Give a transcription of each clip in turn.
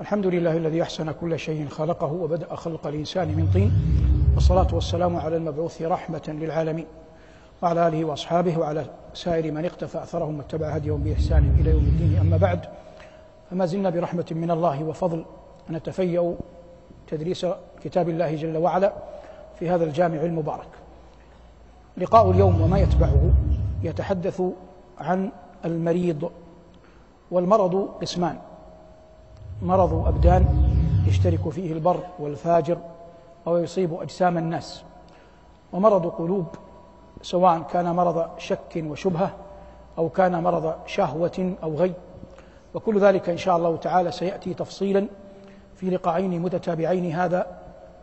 الحمد لله الذي أحسن كل شيء خلقه وبدأ خلق الإنسان من طين والصلاة والسلام على المبعوث رحمة للعالمين وعلى آله وأصحابه وعلى سائر من اقتفى أثرهم واتبع هديهم بإحسان إلى يوم الدين. أما بعد فما زلنا برحمة من الله وفضل نتفيأ تدريس كتاب الله جل وعلا في هذا الجامع المبارك. لقاء اليوم وما يتبعه يتحدث عن المريض والمرض قسمان. مرض أبدان يشترك فيه البر والفاجر أو يصيب أجسام الناس. ومرض قلوب سواء كان مرض شك وشبهة أو كان مرض شهوة أو غي. وكل ذلك إن شاء الله تعالى سيأتي تفصيلا في لقاءين متتابعين هذا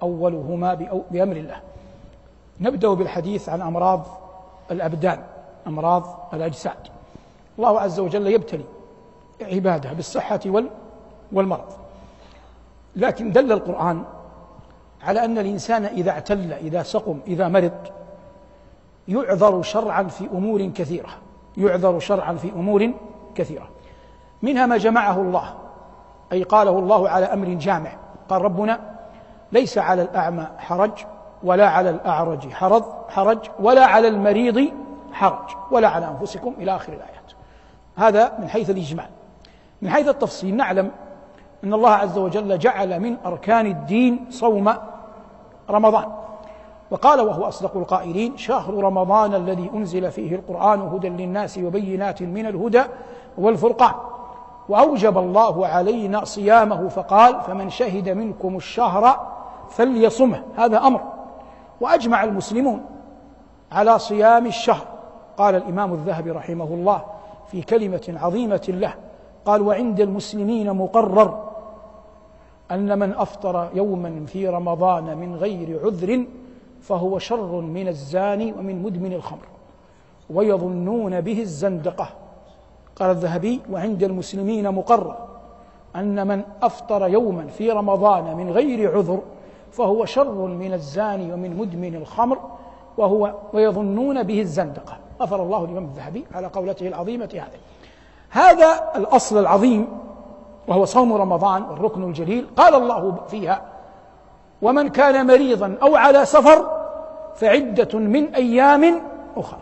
أولهما بأمر الله. نبدأ بالحديث عن أمراض الأبدان أمراض الأجساد. الله عز وجل يبتلي عباده بالصحة والمرض. لكن دل القرآن على أن الإنسان إذا اعتل إذا سقم إذا مرض يعذر شرعا في أمور كثيرة. يعذر شرعا في أمور كثيرة. منها ما جمعه الله أي قاله الله على أمر جامع. قال ربنا ليس على الأعمى حرج ولا على الأعرج حرج حرج ولا على المريض حرج ولا على أنفسكم إلى آخر الآيات. هذا من حيث الإجمال. من حيث التفصيل نعلم أن الله عز وجل جعل من أركان الدين صوم رمضان. وقال وهو أصدق القائلين شهر رمضان الذي أنزل فيه القرآن هدى للناس وبينات من الهدى والفرقان. وأوجب الله علينا صيامه فقال فمن شهد منكم الشهر فليصمه. هذا أمر. وأجمع المسلمون على صيام الشهر. قال الإمام الذهبي رحمه الله في كلمة عظيمة له قال وعند المسلمين مقرر. أن من أفطر يوما في رمضان من غير عذر فهو شر من الزاني ومن مدمن الخمر. ويظنون به الزندقة. قال الذهبي وعند المسلمين مقرر أن من أفطر يوما في رمضان من غير عذر فهو شر من الزاني ومن مدمن الخمر وهو ويظنون به الزندقة. غفر الله الإمام الذهبي على قولته العظيمة هذه. هذا الأصل العظيم وهو صوم رمضان والركن الجليل قال الله فيها ومن كان مريضا أو على سفر فعدة من أيام أخرى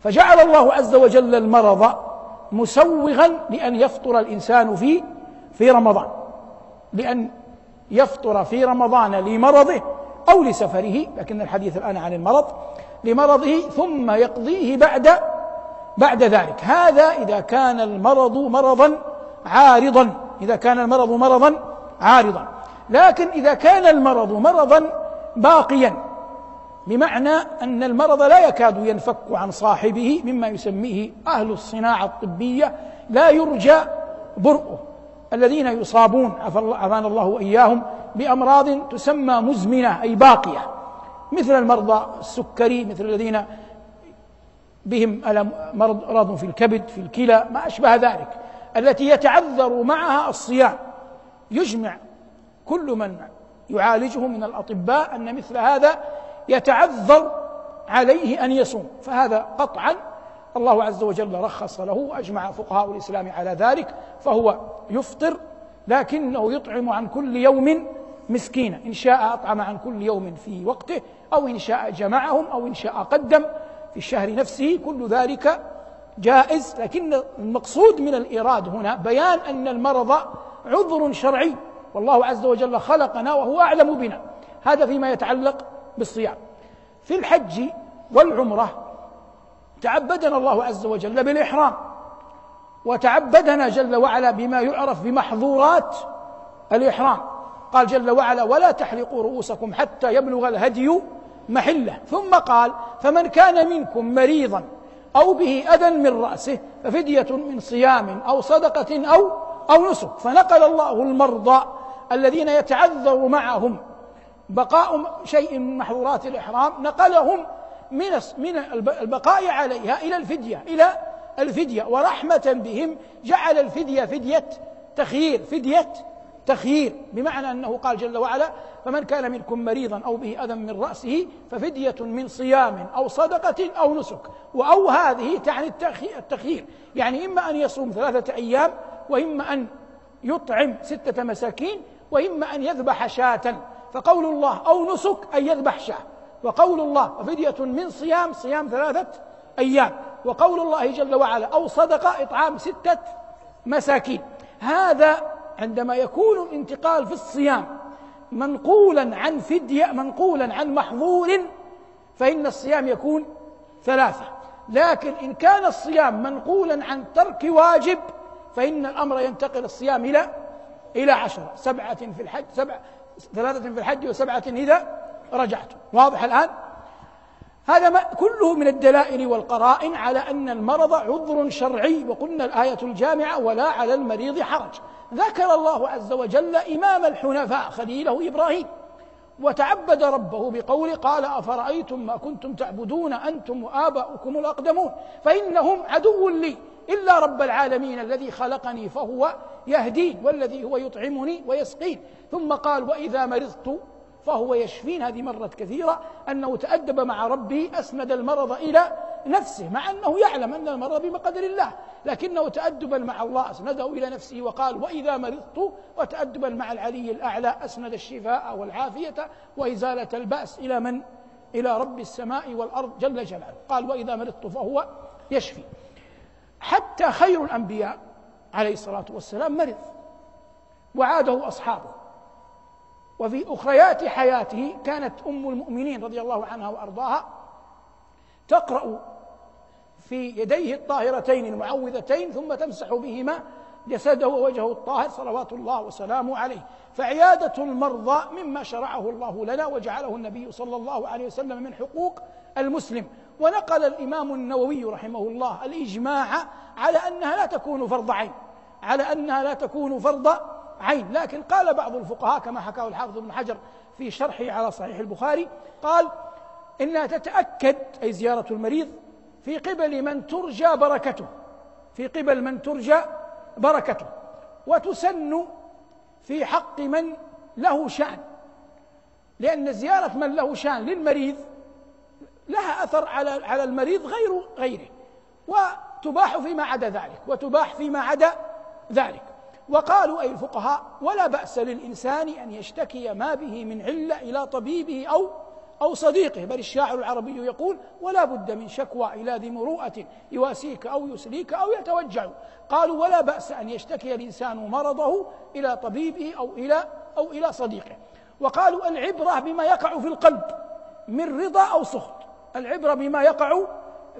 فجعل الله عز وجل المرض مسوغا لأن يفطر الإنسان في في رمضان لأن يفطر في رمضان لمرضه أو لسفره لكن الحديث الآن عن المرض لمرضه ثم يقضيه بعد بعد ذلك. هذا إذا كان المرض مرضا عارضا. إذا كان المرض مرضا عارضا. لكن إذا كان المرض مرضا باقيا. بمعنى أن المرض لا يكاد ينفك عن صاحبه مما يسميه أهل الصناعة الطبية لا يرجى برؤه. الذين يصابون عافانا الله وإياهم بأمراض تسمى مزمنة أي باقية. مثل المرضى السكري مثل الذين بهم ألم مرض مرض في الكبد في الكلى ما أشبه ذلك. التي يتعذر معها الصيام. يجمع كل من يعالجه من الأطباء أن مثل هذا يتعذر عليه أن يصوم. فهذا قطعا الله عز وجل رخص له وأجمع فقهاء الإسلام على ذلك فهو يفطر لكنه يطعم عن كل يوم مسكينا إن شاء أطعم عن كل يوم في وقته أو إن شاء جمعهم أو إن شاء قدم في الشهر نفسه كل ذلك جائز لكن المقصود من الإيراد هنا بيان أن المرض عذر شرعي. والله عز وجل خلقنا وهو أعلم بنا. هذا فيما يتعلق بالصيام. في الحج والعمرة تعبدنا الله عز وجل بالإحرام وتعبدنا جل وعلا بما يعرف بمحظورات الإحرام. قال جل وعلا ولا تحلقوا رؤوسكم حتى يبلغ الهدي محله ثم قال فمن كان منكم مريضا أو به أذى من رأسه ففدية من صيام أو صدقة أو أو نسك. فنقل الله المرضى الذين يتعذر معهم بقاء شيء من محظورات الإحرام نقلهم من من البقاء عليها إلى الفدية إلى الفدية. ورحمة بهم جعل الفدية فدية تخيير فدية تخيير بمعنى أنه قال جل وعلا فمن كان منكم مريضا أو به أذى من رأسه ففدية من صيام أو صدقة أو نسك. وأو هذه تعني التخيير. يعني إما أن يصوم ثلاثة أيام وإما أن يطعم ستة مساكين وإما أن يذبح شاة. فقول الله أو نسك أن يذبح شاة. وقول الله وفدية من صيام صيام ثلاثة أيام. وقول الله جل وعلا أو صدقة إطعام ستة مساكين. هذا عندما يكون الانتقال في الصيام منقولا عن فدية منقولا عن محظور فإن الصيام يكون ثلاثة. لكن إن كان الصيام منقولا عن ترك واجب فإن الأمر ينتقل الصيام إلى إلى عشرة سبعة في الحج سبعة ثلاثة في الحج وسبعة إذا رجعتم واضح الآن؟ هذا ما كله من الدلائل والقرائن على أن المرض عذر شرعي وقلنا الآية الجامعة ولا على المريض حرج ذكر الله عز وجل إمام الحنفاء خليله إبراهيم وتعبد ربه بقول قال أفرأيتم ما كنتم تعبدون أنتم وآباؤكم الأقدمون؟ فإنهم عدو لي إلا رب العالمين الذي خلقني فهو يهدين والذي هو يطعمني ويسقين. ثم قال وإذا مرضت فهو يشفين. هذه مرت كثيرة أنه تأدب مع ربه أسند المرض إلى نفسه مع أنه يعلم أن المرض بقدر الله لكنه تأدبا مع الله أسنده إلى نفسه وقال وإذا مرضت وتأدبا مع العلي الأعلى أسند الشفاء والعافية وإزالة البأس إلى من؟ إلى رب السماء والأرض جل جلاله. قال وإذا مرضت فهو يشفي. حتى خير الأنبياء عليه الصلاة والسلام مرض وعاده أصحابه. وفي أخريات حياته كانت أم المؤمنين رضي الله عنها وأرضاها تقرأ في يديه الطاهرتين المعوذتين ثم تمسح بهما جسده ووجهه الطاهر صلوات الله وسلامه عليه. فعيادة المرضى مما شرعه الله لنا وجعله النبي صلى الله عليه وسلم من حقوق المسلم. ونقل الإمام النووي رحمه الله الإجماع على أنها لا تكون فرض عين على أنها لا تكون فرض عين. لكن قال بعض الفقهاء كما حكاه الحافظ ابن حجر في شرحه على صحيح البخاري قال إنها تتأكد أي زيارة المريض في قبل من ترجى بركته في قبل من ترجى بركته. وتسن في حق من له شأن. لأن زيارة من له شأن للمريض لها أثر على على المريض غير غيره. وتباح فيما عدا ذلك وتباح فيما عدا ذلك. وقالوا أي الفقهاء ولا بأس للإنسان أن يشتكي ما به من علة إلى طبيبه أو أو صديقه بل الشاعر العربي يقول ولا بد من شكوى إلى ذي مروءة يواسيك أو يسليك أو يتوجع. قالوا ولا بأس أن يشتكي الإنسان مرضه إلى طبيبه أو إلى أو إلى صديقه. وقالوا العبرة بما يقع في القلب من رضا أو سخط. العبرة بما يقع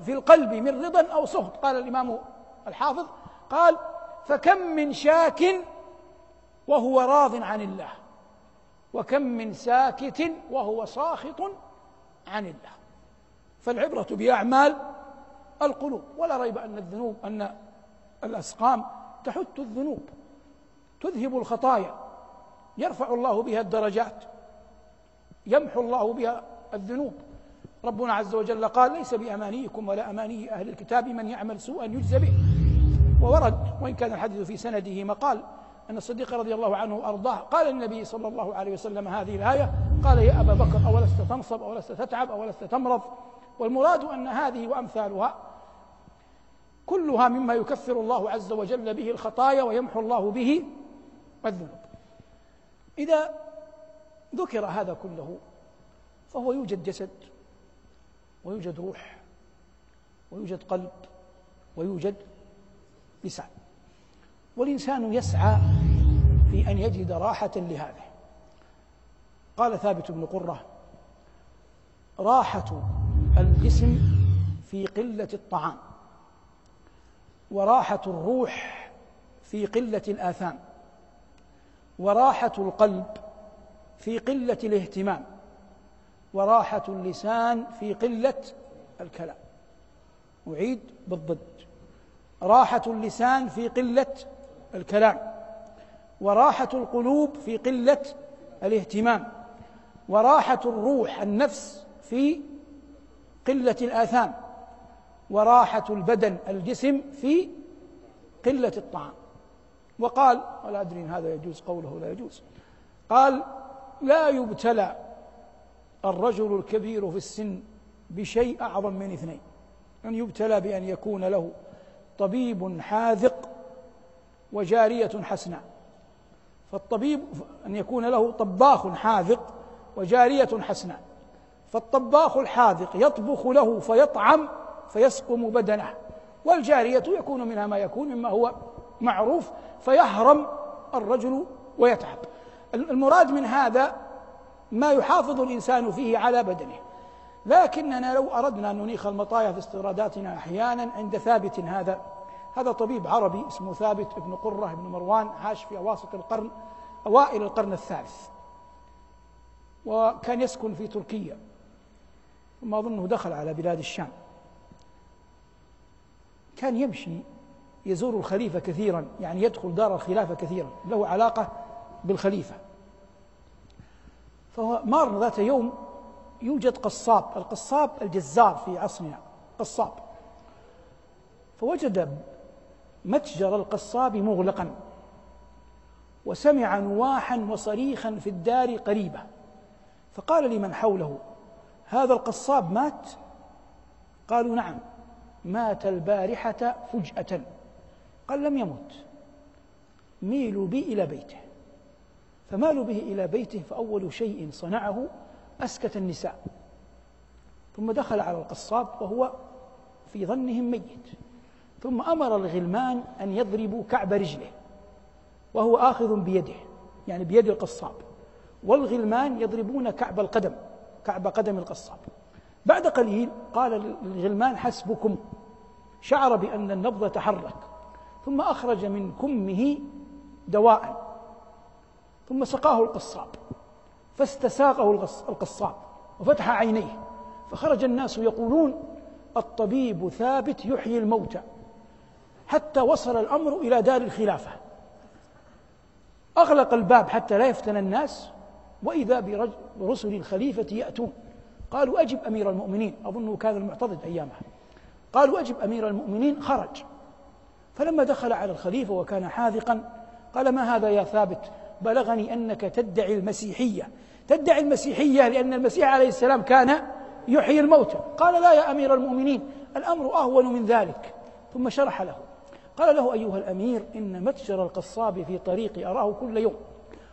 في القلب من رضا أو سخط. قال الإمام الحافظ قال فكم من شاك وهو راض عن الله. وكم من ساكت وهو ساخط عن الله. فالعبرة بأعمال القلوب. ولا ريب أن الذنوب أن الأسقام تحت الذنوب. تذهب الخطايا. يرفع الله بها الدرجات. يمحو الله بها الذنوب. ربنا عز وجل قال ليس بأمانيكم ولا أماني أهل الكتاب من يعمل سوءا يجزى به. وورد وإن كان الحديث في سنده مقال أن الصديق رضي الله عنه وأرضاه قال النبي صلى الله عليه وسلم هذه الآية قال يا أبا بكر أولست تنصب أولست تتعب أولست تمرض؟ والمراد أن هذه وأمثالها كلها مما يكفر الله عز وجل به الخطايا ويمحو الله به الذنوب. إذا ذكر هذا كله فهو يوجد جسد ويوجد روح ويوجد قلب ويوجد لسان. والإنسان يسعى في أن يجد راحة لهذا قال ثابت بن قرة راحة الجسم في قلة الطعام وراحة الروح في قلة الآثام وراحة القلب في قلة الاهتمام وراحة اللسان في قلة الكلام. أعيد بالضد. راحة اللسان في قلة الكلام. وراحة القلوب في قلة الاهتمام. وراحة الروح النفس في قلة الآثام. وراحة البدن الجسم في قلة الطعام. وقال ولا أدري إن هذا يجوز قوله لا يجوز. قال لا يبتلى الرجل الكبير في السن بشيء أعظم من اثنين. أن يبتلى بأن يكون له طبيب حاذق وجارية حسناء فالطبيب أن يكون له طباخ حاذق وجارية حسناء فالطباخ الحاذق يطبخ له فيطعم فيسقم بدنه. والجارية يكون منها ما يكون مما هو معروف فيهرم الرجل ويتعب. المراد من هذا ما يحافظ الإنسان فيه على بدنه. لكننا لو أردنا أن ننيخ المطايا في استيراداتنا أحيانا عند ثابت هذا هذا طبيب عربي اسمه ثابت بن قرة بن مروان عاش في أواسط القرن أوائل القرن الثالث. وكان يسكن في تركيا. ثم أظنه دخل على بلاد الشام. كان يمشي يزور الخليفة كثيرا يعني يدخل دار الخلافة كثيرا. له علاقة بالخليفة. فهو مار ذات يوم يوجد قصاب القصاب الجزار في عصرنا قصاب. فوجد متجر القصاب مغلقا. وسمع نواحا وصريخا في الدار قريبة. فقال لمن حوله هذا القصاب مات؟ قالوا نعم مات البارحة فجأة. قال لم يمت. ميلوا بي إلى بيته. فمالوا به إلى بيته فأول شيء صنعه أسكت النساء. ثم دخل على القصاب وهو في ظنهم ميت. ثم أمر الغلمان أن يضربوا كعب رجله وهو آخذ بيده يعني بيد القصاب والغلمان يضربون كعب القدم كعب قدم القصاب. بعد قليل قال للغلمان حسبكم شعر بأن النبض تحرك ثم أخرج من كمه دواء ثم سقاه القصاب فاستساقه القصاب وفتح عينيه فخرج الناس يقولون الطبيب ثابت يحيي الموتى. حتى وصل الأمر إلى دار الخلافة. أغلق الباب حتى لا يفتن الناس وإذا برسل الخليفة يأتون. قالوا أجب أمير المؤمنين. أظنه كان المعتضد أيامها قالوا أجب أمير المؤمنين خرج. فلما دخل على الخليفة وكان حاذقا قال ما هذا يا ثابت؟ بلغني أنك تدعي المسيحية. تدعي المسيحية لأن المسيح عليه السلام كان يحيي الموتى. قال لا يا أمير المؤمنين الأمر أهون من ذلك. ثم شرح له. قال له أيها الأمير إن متجر القصاب في طريقي أراه كل يوم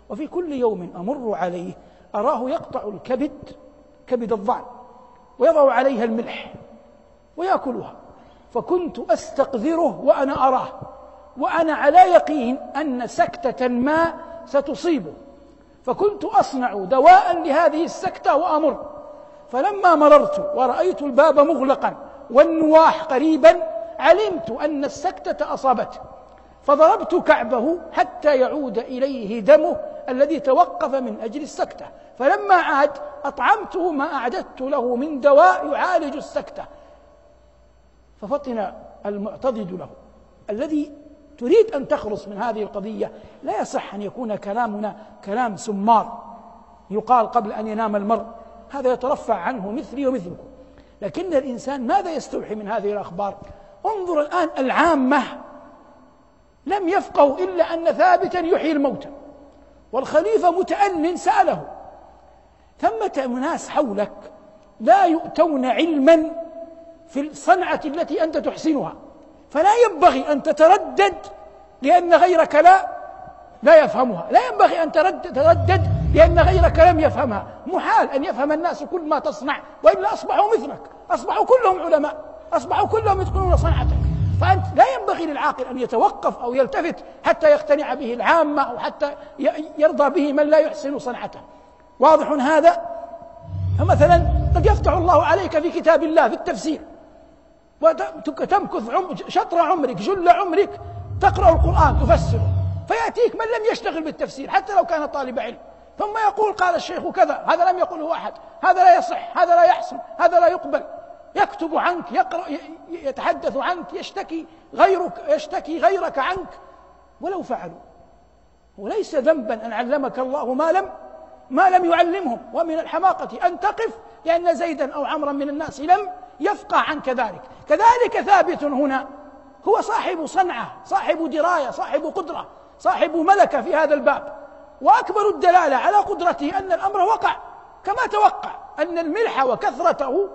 وفي كل يوم أمر عليه أراه يقطع الكبد كبد الضعن ويضع عليها الملح ويأكلها فكنت أستقذره وأنا أراه وأنا على يقين أن سكتة ما ستصيبه فكنت أصنع دواء لهذه السكتة وأمر فلما مررت ورأيت الباب مغلقا والنواح قريبا علمت أن السكتة أصابته فضربت كعبه حتى يعود إليه دمه الذي توقف من أجل السكتة. فلما عاد أطعمته ما أعددت له من دواء يعالج السكتة. ففطن المعتضد له. الذي تريد أن تخلص من هذه القضية لا يصح أن يكون كلامنا كلام سمار. يقال قبل أن ينام المرء هذا يترفع عنه مثلي ومثلكم. لكن الإنسان ماذا يستوحي من هذه الأخبار؟ انظر الآن العامة لم يفقهوا إلا أن ثابتا يحيي الموتى. والخليفة متأن سأله ثمة ناس حولك لا يؤتون علما في الصنعة التي أنت تحسنها فلا ينبغي أن تتردد لأن غيرك لا لا يفهمها لا ينبغي أن تتردد لأن غيرك لم يفهمها. محال أن يفهم الناس كل ما تصنع وإلا أصبحوا مثلك أصبحوا كلهم علماء. أصبحوا كلهم يتقنون صنعتك. فأنت لا ينبغي للعاقل أن يتوقف أو يلتفت حتى يقتنع به العامة أو حتى يرضى به من لا يحسن صنعته. واضح هذا؟ فمثلا قد يفتح الله عليك في كتاب الله في التفسير. وتمكث شطر عمرك جل عمرك تقرأ القرآن تفسره. فيأتيك من لم يشتغل بالتفسير حتى لو كان طالب علم. ثم يقول قال الشيخ كذا هذا لم يقله أحد هذا لا يصح هذا لا يحسن هذا لا يقبل. يكتب عنك يقرأ يتحدث عنك يشتكي غيرك يشتكي غيرك عنك. ولو فعلوا. وليس ذنبا أن علمك الله ما لم ما لم يعلمهم. ومن الحماقة أن تقف لأن زيدا أو عمرا من الناس لم يفقع عنك ذلك. كذلك ثابت هنا هو صاحب صنعة صاحب دراية صاحب قدرة صاحب ملكة في هذا الباب. وأكبر الدلالة على قدرته أن الأمر وقع. كما توقع أن الملح وكثرته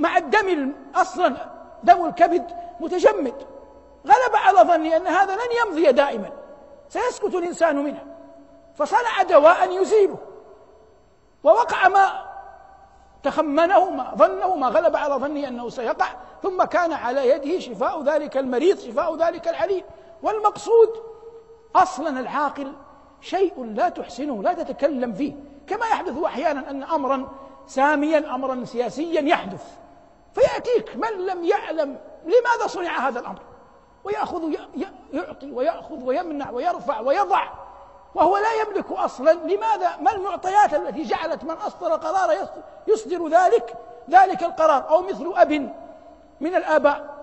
مع الدم أصلا دم الكبد متجمد. غلب على ظني أن هذا لن يمضي دائما. سيسكت الإنسان منه. فصنع دواء يزيله. ووقع ما تخمنه ما ظنه ما غلب على ظنه أنه سيقع. ثم كان على يده شفاء ذلك المريض شفاء ذلك العليل. والمقصود أصلا العاقل شيء لا تحسنه لا تتكلم فيه. كما يحدث أحيانا أن أمرا ساميا أمرا سياسيا يحدث. فيأتيك من لم يعلم لماذا صنع هذا الأمر. ويأخذ يعطي ويأخذ ويمنع ويرفع ويضع. وهو لا يملك أصلا. لماذا؟ ما المعطيات التي جعلت من أصدر قرار يصدر ذلك؟ ذلك القرار. أو مثل أب من الآباء.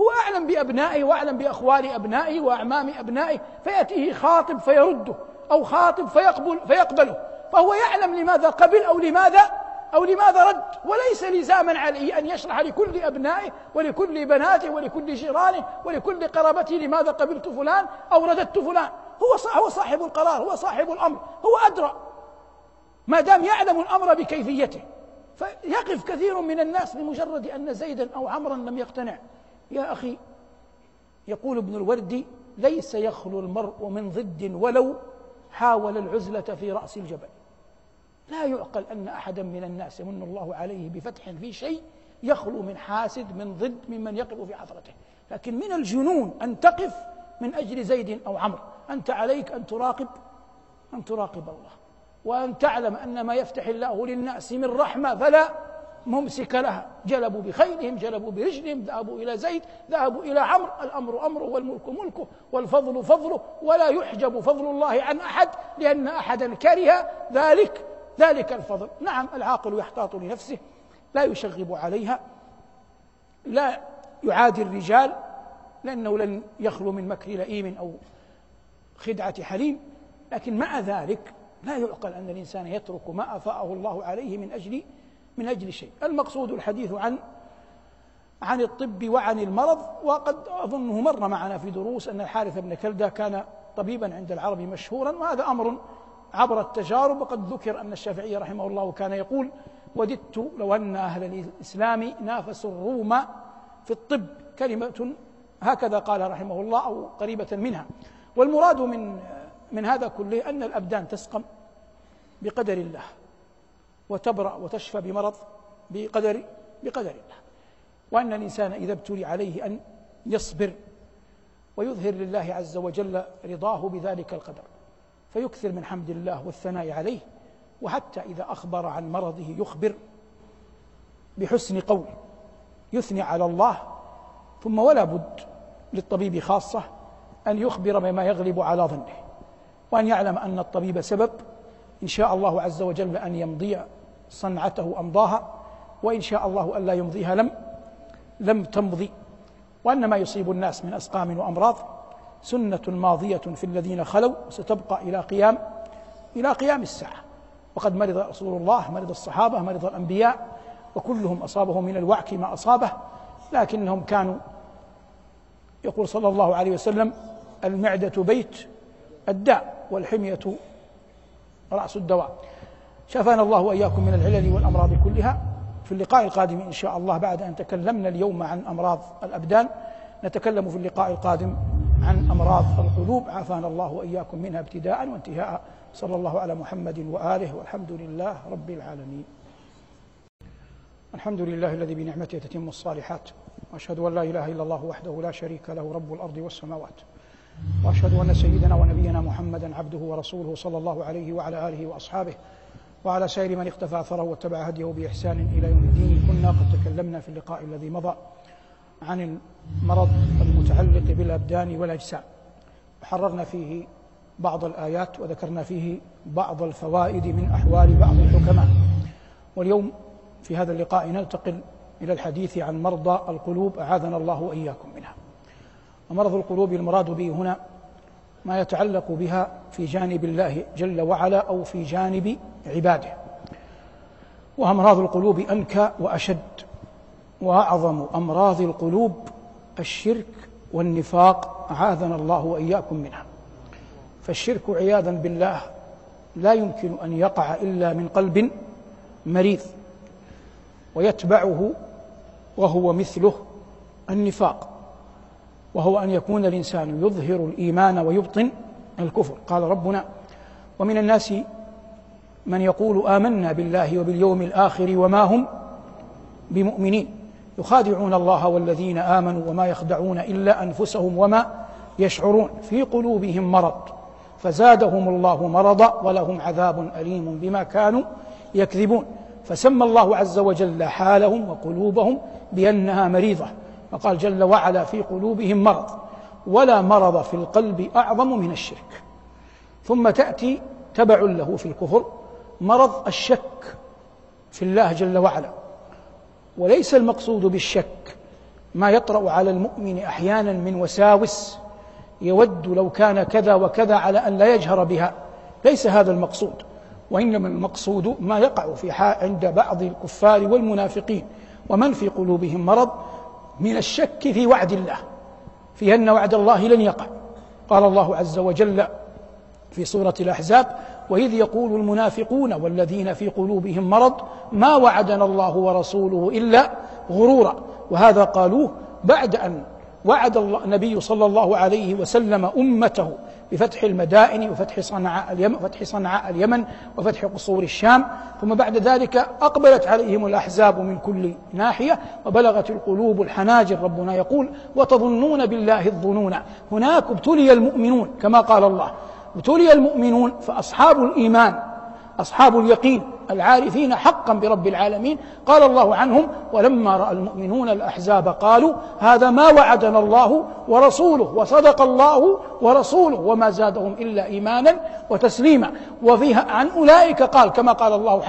هو أعلم بأبنائه وأعلم بأخوال أبنائه وأعمام أبنائه. فيأتيه خاطب فيرده أو خاطب فيقبل فيقبله. فهو يعلم لماذا قبل أو لماذا أو لماذا رد؟ وليس لزاما عليه أن يشرح لكل أبنائه ولكل بناته ولكل جيرانه ولكل قرابته لماذا قبلت فلان أو رددت فلان؟ هو هو صاحب القرار هو صاحب الأمر هو أدرى. ما دام يعلم الأمر بكيفيته. فيقف كثير من الناس لمجرد أن زيدا أو عمرا لم يقتنع. يا أخي يقول ابن الوردي ليس يخلو المرء من ضد ولو حاول العزلة في رأس الجبل. لا يعقل أن أحدا من الناس يمن الله عليه بفتح في شيء يخلو من حاسد من ضد ممن يقف في حضرته لكن من الجنون أن تقف من أجل زيد أو عمرو. أنت عليك أن تراقب أن تراقب الله. وأن تعلم أن ما يفتح الله للناس من رحمة فلا ممسك لها. جلبوا بخيلهم جلبوا برجلهم. ذهبوا إلى زيد ذهبوا إلى عمرو. الأمر أمره والملك ملكه والفضل فضله. ولا يحجب فضل الله عن أحد لأن أحدا كره ذلك. ذلك الفضل. نعم العاقل يحتاط لنفسه لا يشغب عليها لا يعادي الرجال لأنه لن يخلو من مكر لئيم أو خدعة حليم. لكن مع ذلك لا يعقل أن الإنسان يترك ما أفاءه الله عليه من أجل من أجل شيء. المقصود الحديث عن عن الطب وعن المرض وقد أظنه مر معنا في دروس أن الحارث بن كلدة كان طبيبا عند العرب مشهورا وهذا أمر عبر التجارب وقد ذكر أن الشافعي رحمه الله كان يقول وددت لو أن أهل الإسلام نافسوا الروم في الطب كلمة هكذا قال رحمه الله أو قريبة منها. والمراد من من هذا كله أن الأبدان تسقم بقدر الله وتبرأ وتشفى بمرض بقدر بقدر الله. وأن الإنسان إذا ابتلي عليه أن يصبر ويظهر لله عز وجل رضاه بذلك القدر. فيكثر من حمد الله والثناء عليه وحتى إذا أخبر عن مرضه يخبر بحسن قول يثني على الله ثم ولا بد للطبيب خاصة أن يخبر بما يغلب على ظنه وأن يعلم أن الطبيب سبب إن شاء الله عز وجل أن يمضي صنعته أمضاها وإن شاء الله ألا يمضيها لم لم تمضي وأن ما يصيب الناس من أسقام وأمراض سنة ماضية في الذين خلوا ستبقى إلى قيام إلى قيام الساعة. وقد مرض رسول الله مرض الصحابة مرض الأنبياء وكلهم أصابه من الوعك ما أصابه لكنهم كانوا يقول صلى الله عليه وسلم المعدة بيت الداء والحمية رأس الدواء. شفانا الله وإياكم من العلل والأمراض كلها. في اللقاء القادم إن شاء الله بعد أن تكلمنا اليوم عن أمراض الأبدان نتكلم في اللقاء القادم عن أمراض القلوب. عافانا الله وإياكم منها ابتداء وانتهاء. صلى الله على محمد وآله والحمد لله رب العالمين. الحمد لله الذي بنعمته تتم الصالحات. وأشهد أن لا إله إلا الله وحده لا شريك له رب الأرض والسماوات. وأشهد أن سيدنا ونبينا محمدا عبده ورسوله صلى الله عليه وعلى آله وأصحابه. وعلى سائر من اختفى اثره واتبع هديه بإحسان إلى يوم الدين. كنا قد تكلمنا في اللقاء الذي مضى. عن المرض المتعلق بالأبدان والأجسام. وحررنا فيه بعض الآيات وذكرنا فيه بعض الفوائد من أحوال بعض الحكماء. واليوم في هذا اللقاء ننتقل إلى الحديث عن مرضى القلوب أعاذنا الله وإياكم منها. ومرض القلوب المراد به هنا ما يتعلق بها في جانب الله جل وعلا أو في جانب عباده. وامراض القلوب أنكى وأشد. وأعظم أمراض القلوب الشرك والنفاق أعاذنا الله وإياكم منها. فالشرك عياذا بالله لا يمكن أن يقع إلا من قلب مريض ويتبعه وهو مثله النفاق وهو أن يكون الإنسان يظهر الإيمان ويبطن الكفر. قال ربنا ومن الناس من يقول آمنا بالله وباليوم الآخر وما هم بمؤمنين. يخادعون الله والذين آمنوا وما يخدعون إلا أنفسهم وما يشعرون في قلوبهم مرض فزادهم الله مرضا ولهم عذاب أليم بما كانوا يكذبون فسمى الله عز وجل حالهم وقلوبهم بأنها مريضة فقال جل وعلا في قلوبهم مرض ولا مرض في القلب أعظم من الشرك ثم تأتي تبع له في الكفر مرض الشك في الله جل وعلا وليس المقصود بالشك ما يطرأ على المؤمن أحيانا من وساوس يود لو كان كذا وكذا على أن لا يجهر بها. ليس هذا المقصود وإنما المقصود ما يقع في عند بعض الكفار والمنافقين ومن في قلوبهم مرض من الشك في وعد الله في أن وعد الله لن يقع. قال الله عز وجل في سورة الأحزاب وإذ يقول المنافقون والذين في قلوبهم مرض ما وعدنا الله ورسوله إلا غرورا. وهذا قالوه بعد أن وعد النبي صلى الله عليه وسلم أمته بفتح المدائن وفتح صنعاء اليمن وفتح صنعاء اليمن وفتح قصور الشام. ثم بعد ذلك أقبلت عليهم الأحزاب من كل ناحية وبلغت القلوب الحناجر ربنا يقول وتظنون بالله الظنون هناك ابتلي المؤمنون. كما قال الله ابتلي المؤمنون فأصحاب الإيمان أصحاب اليقين العارفين حقا برب العالمين. قال الله عنهم ولما رأى المؤمنون الأحزاب قالوا هذا ما وعدنا الله ورسوله وصدق الله ورسوله وما زادهم إلا إيمانا وتسليما. وفيها عن أولئك قال كما قال الله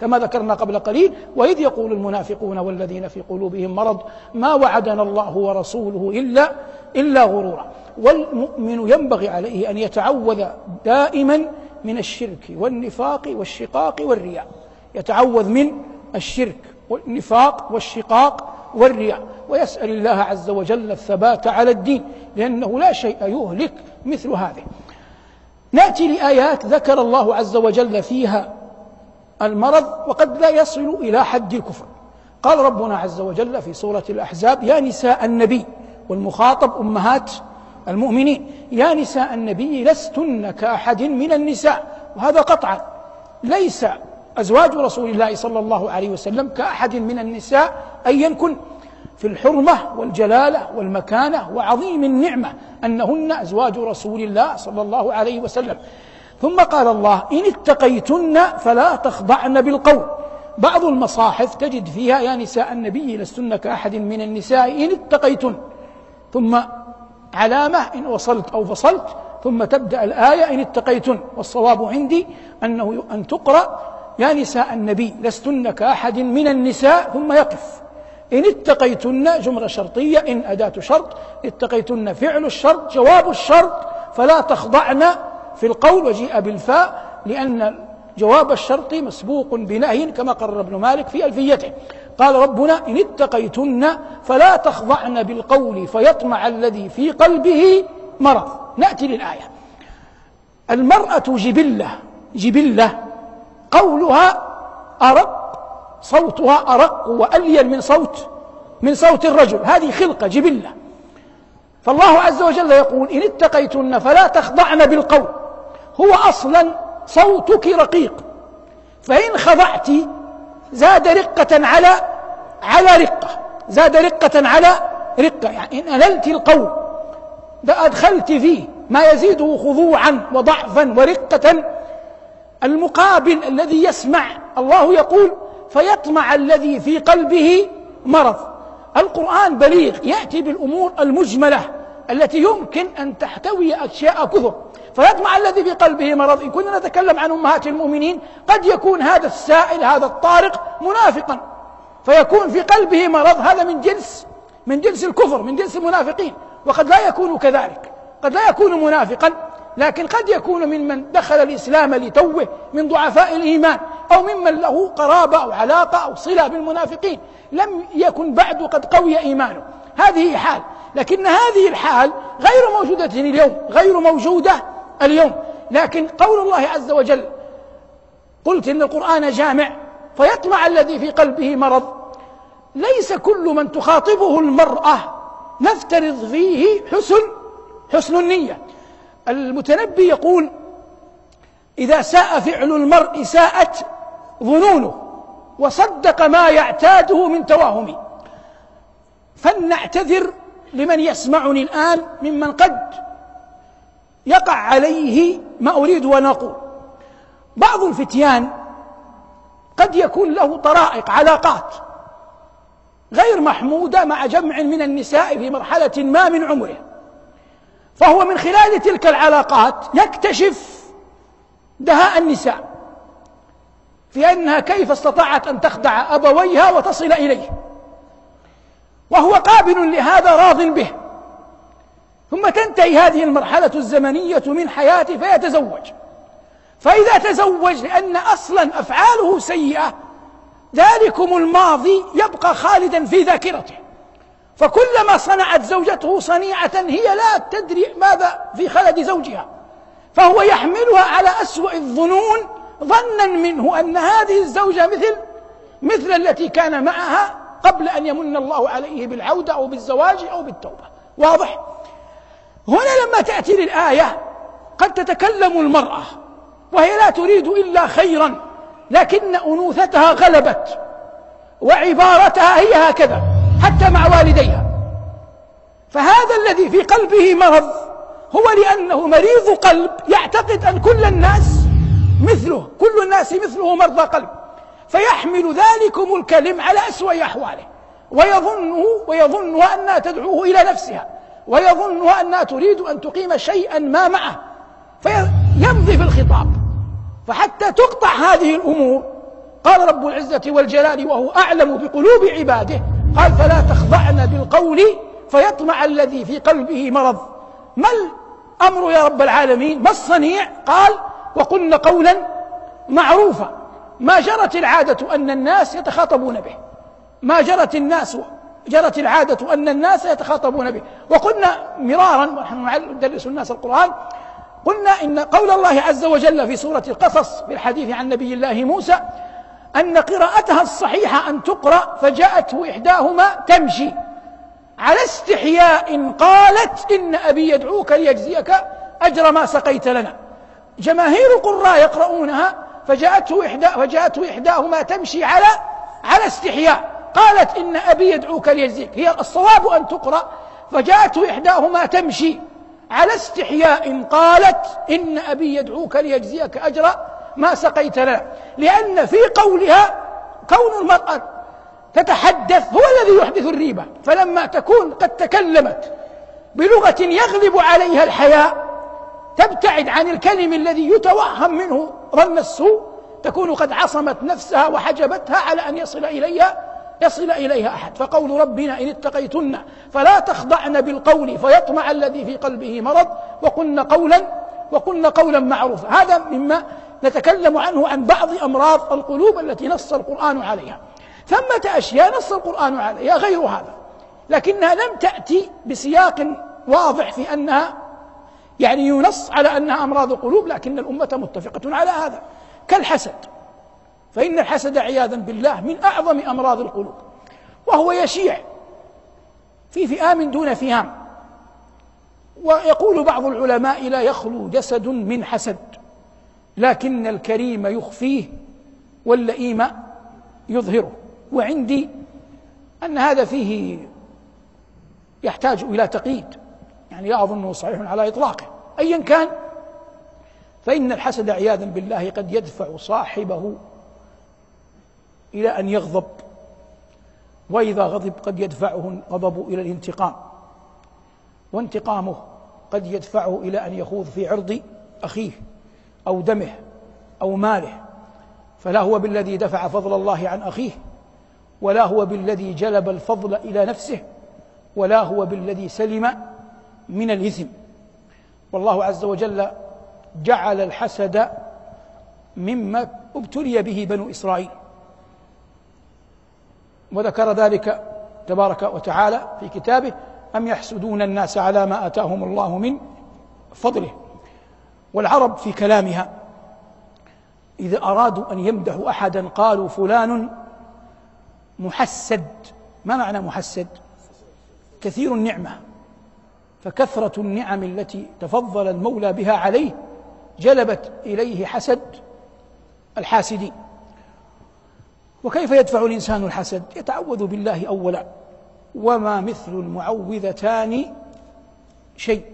كما ذكرنا قبل قليل وإذ يقول المنافقون والذين في قلوبهم مرض ما وعدنا الله ورسوله إلا إلا غرورا. والمؤمن ينبغي عليه أن يتعوذ دائما من الشرك والنفاق والشقاق والرياء. يتعوذ من الشرك والنفاق والشقاق والرياء. ويسأل الله عز وجل الثبات على الدين لأنه لا شيء يهلك مثل هذه. نأتي لآيات ذكر الله عز وجل فيها المرض وقد لا يصل إلى حد الكفر. قال ربنا عز وجل في سورة الأحزاب يا نساء النبي والمخاطب أمهات المؤمنين يا نساء النبي لستن كأحد من النساء وهذا قطعا. ليس أزواج رسول الله صلى الله عليه وسلم كأحد من النساء أيا كن. في الحرمة والجلالة والمكانة وعظيم النعمة أنهن أزواج رسول الله صلى الله عليه وسلم. ثم قال الله إن اتقيتن فلا تخضعن بالقول. بعض المصاحف تجد فيها يا نساء النبي لستن كأحد من النساء إن اتقيتن. ثم علامة إن وصلت أو فصلت ثم تبدأ الآية إن اتقيتن. والصواب عندي أنه أن تقرأ يا نساء النبي لستن كأحد من النساء ثم يقف. إن اتقيتن جملة شرطية إن أداة شرط. اتقيتن فعل الشرط جواب الشرط فلا تخضعن في القول وجيء بالفاء لأن جواب الشرط مسبوق بنهي كما قرر ابن مالك في ألفيته. قال ربنا إن اتقيتن فلا تخضعن بالقول فيطمع الذي في قلبه مرض. نأتي للآية. المرأة جبلة جبلة قولها أرق صوتها أرق وألين من صوت من صوت الرجل. هذه خلقة جبلة. فالله عز وجل يقول إن اتقيتن فلا تخضعن بالقول. هو أصلا صوتك رقيق. فإن خضعت زاد رقة على على رقة. زاد رقة على رقة. يعني إن أللت القول أدخلت فيه ما يزيده خضوعا وضعفا ورقة. المقابل الذي يسمع الله يقول فيطمع الذي في قلبه مرض. القرآن بليغ يأتي بالأمور المجملة التي يمكن أن تحتوي أشياء كثر. فيطمع الذي في قلبه مرض. إن كنا نتكلم عن أمهات المؤمنين قد يكون هذا السائل هذا الطارق منافقا. فيكون في قلبه مرض. هذا من جنس من جنس الكفر من جنس المنافقين. وقد لا يكون كذلك. قد لا يكون منافقا لكن قد يكون ممن دخل الإسلام لتوه من ضعفاء الإيمان أو ممن له قرابة أو علاقة أو صلة بالمنافقين. لم يكن بعد قد قوي إيمانه. هذه حال. لكن هذه الحال غير موجودة اليوم غير موجودة. اليوم. لكن قول الله عز وجل قلت إن القرآن جامع فيطمع الذي في قلبه مرض. ليس كل من تخاطبه المرأة نفترض فيه حسن حسن النية. المتنبي يقول إذا ساء فعل المرء ساءت ظنونه وصدق ما يعتاده من توهم فلنعتذر لمن يسمعني الآن ممن قد يقع عليه ما أريد أن أقول. بعض الفتيان قد يكون له طرائق علاقات غير محمودة مع جمع من النساء في مرحلة ما من عمره. فهو من خلال تلك العلاقات يكتشف دهاء النساء في أنها كيف استطاعت أن تخدع أبويها وتصل إليه. وهو قابل لهذا راض به. ثم تنتهي هذه المرحلة الزمنية من حياته فيتزوج. فإذا تزوج لأن أصلا أفعاله سيئة ذلكم الماضي يبقى خالدا في ذاكرته. فكلما صنعت زوجته صنيعة هي لا تدري ماذا في خلد زوجها. فهو يحملها على أسوأ الظنون ظنا منه أن هذه الزوجة مثل مثل التي كان معها قبل أن يمن الله عليه بالعودة أو بالزواج أو بالتوبة. واضح؟ هنا لما تأتي للآية قد تتكلم المرأة وهي لا تريد إلا خيرا لكن أنوثتها غلبت وعبارتها هي هكذا حتى مع والديها. فهذا الذي في قلبه مرض هو لأنه مريض قلب يعتقد أن كل الناس مثله كل الناس مثله مرضى قلب. فيحمل ذلكم الكلم على أسوأ أحواله ويظنه ويظنها أنها تدعوه إلى نفسها. ويظنها أنها تريد أن تقيم شيئا ما معه. فيمضي في الخطاب. فحتى تقطع هذه الأمور قال رب العزة والجلال وهو أعلم بقلوب عباده قال فلا تخضعن بالقول فيطمع الذي في قلبه مرض. ما الأمر يا رب العالمين؟ ما الصنيع؟ قال وقلن قولا معروفا ما جرت العادة أن الناس يتخاطبون به. ما جرت الناس جرت العادة أن الناس يتخاطبون به. وقلنا مرارا ونحن ندرس الناس القرآن قلنا إن قول الله عز وجل في سورة القصص في الحديث عن نبي الله موسى أن قراءتها الصحيحة أن تقرأ فجاءته إحداهما تمشي. على استحياء قالت إن أبي يدعوك ليجزيك أجر ما سقيت لنا. جماهير القراء يقرؤونها فجاءته إحدى فجاءته إحداهما تمشي على على استحياء. قالت إن أبي يدعوك ليجزيك هي الصواب أن تقرأ. فجاءته إحداهما تمشي. على استحياء قالت إن أبي يدعوك ليجزيك أجر ما سقيت لنا لأن في قولها كون المرأة تتحدث هو الذي يحدث الريبة. فلما تكون قد تكلمت بلغة يغلب عليها الحياء تبتعد عن الكلم الذي يتوهم منه ظن السوء تكون قد عصمت نفسها وحجبتها على أن يصل إليها. يصل إليها أحد. فقول ربنا إن اتقيتن فلا تخضعن بالقول فيطمع الذي في قلبه مرض وقلن قولا وقلن قولا معروفا. هذا مما نتكلم عنه عن بعض أمراض القلوب التي نص القرآن عليها. ثمة أشياء نص القرآن عليها غير هذا. لكنها لم تأتي بسياق واضح في أنها يعني ينص على أنها أمراض قلوب لكن الأمة متفقة على هذا. كالحسد. فإن الحسد عياذا بالله من أعظم أمراض القلوب وهو يشيع في فئام دون فئام. ويقول بعض العلماء لا يخلو جسد من حسد لكن الكريم يخفيه واللئيم يظهره. وعندي أن هذا فيه يحتاج إلى تقييد يعني لا أظنه صحيح على إطلاقه. أيا كان فإن الحسد عياذا بالله قد يدفع صاحبه إلى أن يغضب. وإذا غضب قد يدفعه الغضب إلى الانتقام. وانتقامه قد يدفعه إلى أن يخوض في عرض أخيه أو دمه أو ماله. فلا هو بالذي دفع فضل الله عن أخيه ولا هو بالذي جلب الفضل إلى نفسه ولا هو بالذي سلم من الإثم. والله عز وجل جعل الحسد مما ابتلي به بنو إسرائيل. وذكر ذلك تبارك وتعالى في كتابه أم يحسدون الناس على ما آتاهم الله من فضله؟ والعرب في كلامها إذا أرادوا أن يمدحوا أحدا قالوا فلان محسد. ما معنى محسد؟ كثير النعمة فكثرة النعم التي تفضل المولى بها عليه جلبت إليه حسد الحاسدين. وكيف يدفع الإنسان الحسد؟ يتعوذ بالله أولا. وما مثل المعوذتان شيء.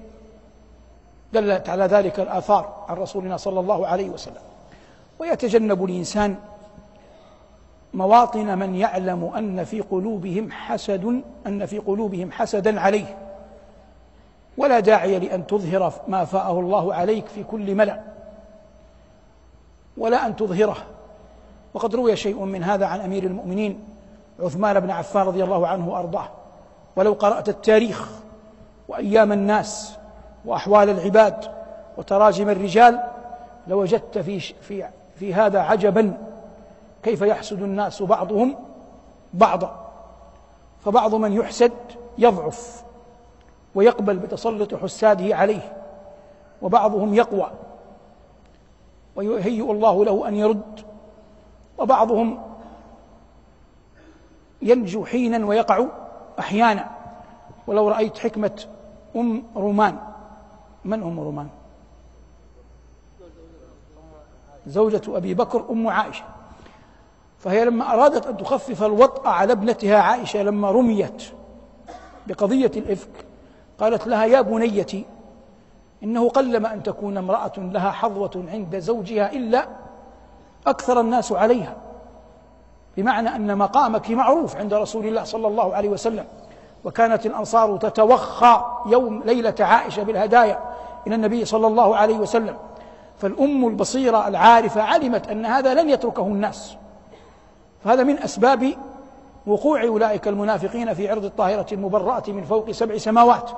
دلت على ذلك الآثار عن رسولنا صلى الله عليه وسلم. ويتجنب الإنسان مواطن من يعلم أن في قلوبهم حسد أن في قلوبهم حسدا عليه. ولا داعي لأن تظهر ما فاءه الله عليك في كل ملأ. ولا أن تظهره. وقد روي شيء من هذا عن أمير المؤمنين عثمان بن عفان رضي الله عنه وأرضاه. ولو قرأت التاريخ وأيام الناس وأحوال العباد وتراجم الرجال لوجدت في في في هذا عجبا كيف يحسد الناس بعضهم بعضا. فبعض من يحسد يضعف ويقبل بتسلط حساده عليه وبعضهم يقوى. ويهيئ الله له أن يرد وبعضهم ينجو حينا ويقع أحيانا. ولو رأيت حكمة أم رومان. من أم رومان؟ زوجة أبي بكر أم عائشة. فهي لما أرادت أن تخفف الوطأ على ابنتها عائشة لما رميت بقضية الإفك قالت لها يا بنيتي إنه قلما أن تكون امرأة لها حظوة عند زوجها إلا أكثر الناس عليها. بمعنى أن مقامك معروف عند رسول الله صلى الله عليه وسلم. وكانت الأنصار تتوخى يوم ليلة عائشة بالهدايا إلى النبي صلى الله عليه وسلم. فالأم البصيرة العارفة علمت أن هذا لن يتركه الناس. فهذا من أسباب وقوع أولئك المنافقين في عرض الطاهرة المبرأة من فوق سبع سماوات.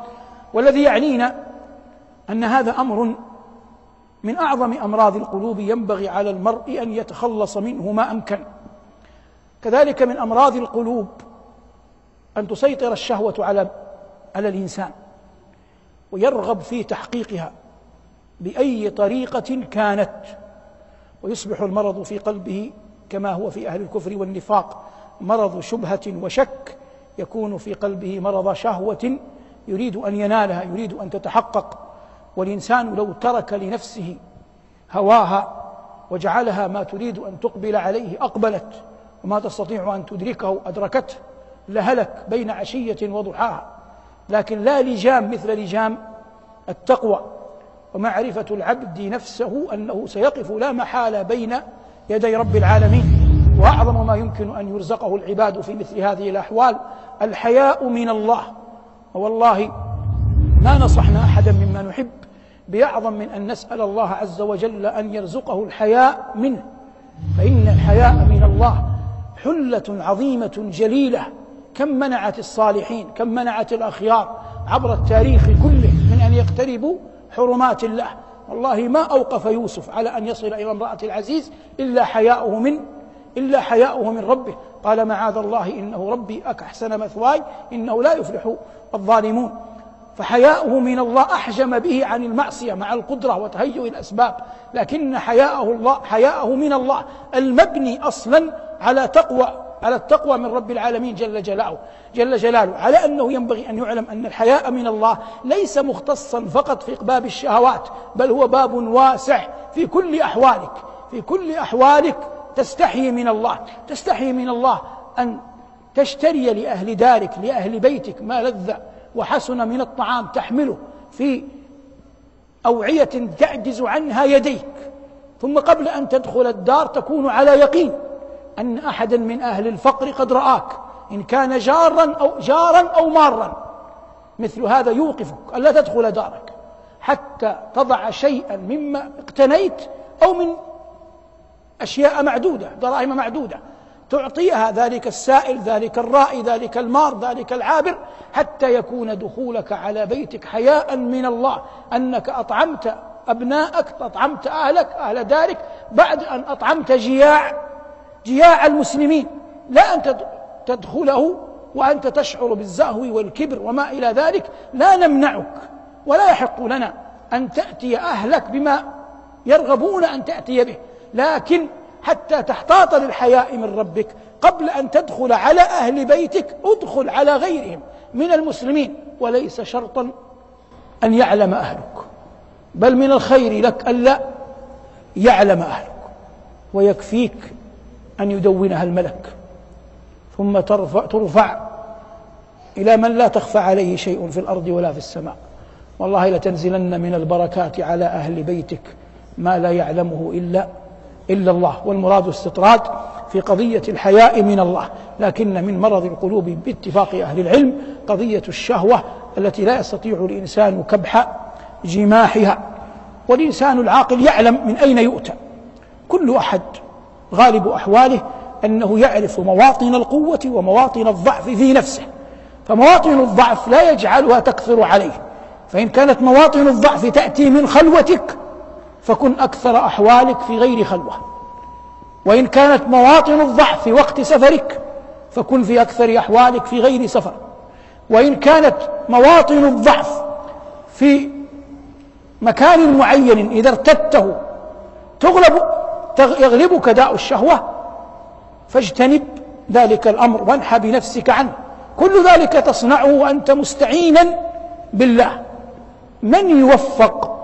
والذي يعنينا أن هذا أمر من أعظم أمراض القلوب ينبغي على المرء أن يتخلص منه ما أمكن. كذلك من أمراض القلوب أن تسيطر الشهوة على على الإنسان ويرغب في تحقيقها بأي طريقة كانت ويصبح المرض في قلبه كما هو في أهل الكفر والنفاق مرض شبهة وشك يكون في قلبه مرض شهوة يريد أن ينالها يريد أن تتحقق. والإنسان لو ترك لنفسه هواها وجعلها ما تريد أن تقبل عليه أقبلت وما تستطيع أن تدركه أدركته لهلك بين عشية وضحاها. لكن لا لجام مثل لجام التقوى ومعرفة العبد نفسه أنه سيقف لا محالة بين يدي رب العالمين. وأعظم ما يمكن أن يرزقه العباد في مثل هذه الأحوال الحياء من الله. ووالله ما نصحنا أحدا مما نحب. بأعظم من أن نسأل الله عز وجل أن يرزقه الحياء منه. فإن الحياء من الله حلة عظيمة جليلة. كم منعت الصالحين كم منعت الأخيار عبر التاريخ كله من أن يقتربوا حرمات الله. والله ما أوقف يوسف على أن يصل إلى امرأة العزيز إلا حياؤه من إلا حياؤه من ربه. قال معاذ الله إنه ربي أحسن مثواي إنه لا يفلح الظالمون. فحياؤه من الله أحجم به عن المعصية مع القدرة وتهيؤ الأسباب لكن حياءه الله حياءه من الله المبني أصلا على تقوى على التقوى من رب العالمين جل جلاله جل جلاله على أنه ينبغي أن يعلم أن الحياء من الله ليس مختصا فقط في باب الشهوات بل هو باب واسع في كل أحوالك في كل أحوالك تستحي من الله تستحي من الله أن تشتري لأهل دارك لأهل بيتك ما لذ وحسن من الطعام تحمله في أوعية تعجز عنها يديك. ثم قبل أن تدخل الدار تكون على يقين أن أحدا من أهل الفقر قد رآك إن كان جارا أو جارا أو مارا. مثل هذا يوقفك ألا تدخل دارك. حتى تضع شيئا مما اقتنيت أو من أشياء معدودة دراهم معدودة. تعطيها ذلك السائل ذلك الرائي ذلك المار ذلك العابر حتى يكون دخولك على بيتك حياء من الله. أنك أطعمت أبناءك أطعمت أهلك أهل دارك بعد أن أطعمت جياع جياع المسلمين. لا أن تدخله وأنت تشعر بالزهو والكبر وما إلى ذلك. لا نمنعك ولا يحق لنا أن تأتي أهلك بما يرغبون أن تأتي به. لكن حتى تحتاط للحياء من ربك قبل أن تدخل على أهل بيتك ادخل على غيرهم من المسلمين. وليس شرطا أن يعلم أهلك بل من الخير لك ألا يعلم أهلك. ويكفيك أن يدونها الملك ثم ترفع, ترفع إلى من لا تخفى عليه شيء في الأرض ولا في السماء. والله لتنزلن من البركات على أهل بيتك ما لا يعلمه إلا إلا الله والمراد استطراد في قضية الحياء من الله. لكن من مرض القلوب باتفاق أهل العلم قضية الشهوة التي لا يستطيع الإنسان كبح جماحها. والإنسان العاقل يعلم من أين يؤتى. كل أحد غالب أحواله أنه يعرف مواطن القوة ومواطن الضعف في نفسه. فمواطن الضعف لا يجعلها تكثر عليه. فإن كانت مواطن الضعف تأتي من خلوتك فكن أكثر أحوالك في غير خلوة. وإن كانت مواطن الضعف في وقت سفرك فكن في أكثر أحوالك في غير سفر. وإن كانت مواطن الضعف في مكان معين إذا ارتدته تغلب يغلبك داء الشهوة فاجتنب ذلك الأمر وانحى بنفسك عنه. كل ذلك تصنعه وأنت مستعينا بالله. من يوفق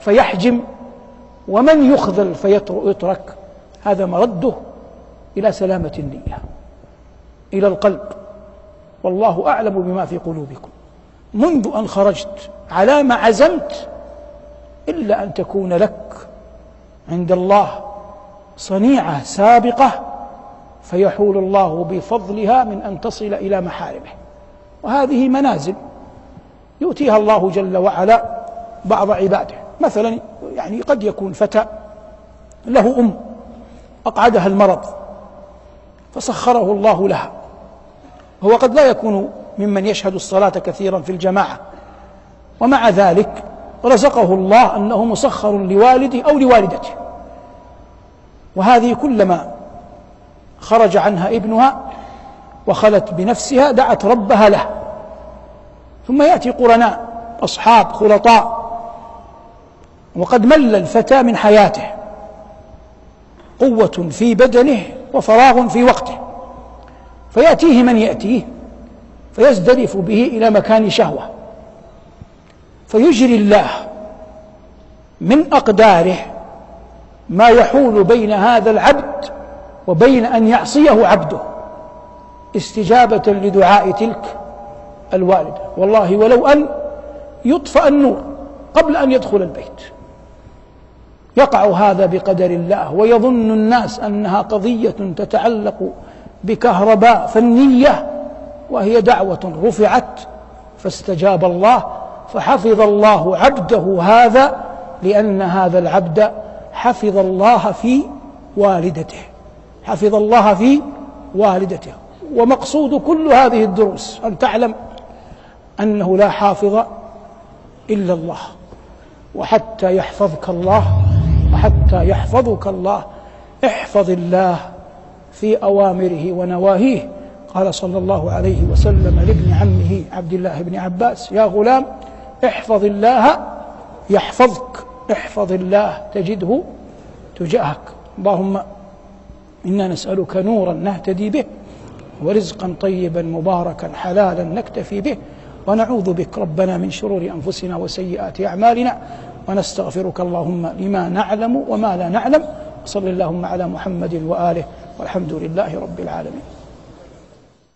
فيحجم ومن يخذل فيترك. هذا مرده إلى سلامة النية إلى القلب. والله أعلم بما في قلوبكم. منذ أن خرجت على ما عزمت إلا أن تكون لك عند الله صنيعة سابقة فيحول الله بفضلها من أن تصل إلى محارمه. وهذه منازل يؤتيها الله جل وعلا بعض عباده. مثلا يعني قد يكون فتى له أم أقعدها المرض فسخره الله لها. هو قد لا يكون ممن يشهد الصلاة كثيرا في الجماعة. ومع ذلك رزقه الله أنه مسخر لوالده أو لوالدته. وهذه كلما خرج عنها ابنها وخلت بنفسها دعت ربها له. ثم يأتي قرناء أصحاب خلطاء وقد مل الفتى من حياته. قوة في بدنه وفراغ في وقته. فيأتيه من يأتيه فيزدرف به إلى مكان شهوة. فيجري الله من أقداره ما يحول بين هذا العبد وبين أن يعصيه عبده. استجابة لدعاء تلك الوالدة. والله ولو أن يطفأ النور قبل أن يدخل البيت. يقع هذا بقدر الله ويظن الناس أنها قضية تتعلق بكهرباء فنية وهي دعوة رفعت فاستجاب الله فحفظ الله عبده هذا لأن هذا العبد حفظ الله في والدته حفظ الله في والدته. ومقصود كل هذه الدروس أن تعلم أنه لا حافظ إلا الله وحتى يحفظك الله وحتى يحفظك الله. احفظ الله في أوامره ونواهيه. قال صلى الله عليه وسلم لابن عمه عبد الله بن عباس يا غلام احفظ الله يحفظك. احفظ الله تجده تجاهك. اللهم إنا نسألك نورا نهتدي به ورزقا طيبا مباركا حلالا نكتفي به ونعوذ بك ربنا من شرور أنفسنا وسيئات أعمالنا. ونستغفرك اللهم لما نعلم وما لا نعلم صل اللهم على محمد وآله والحمد لله رب العالمين.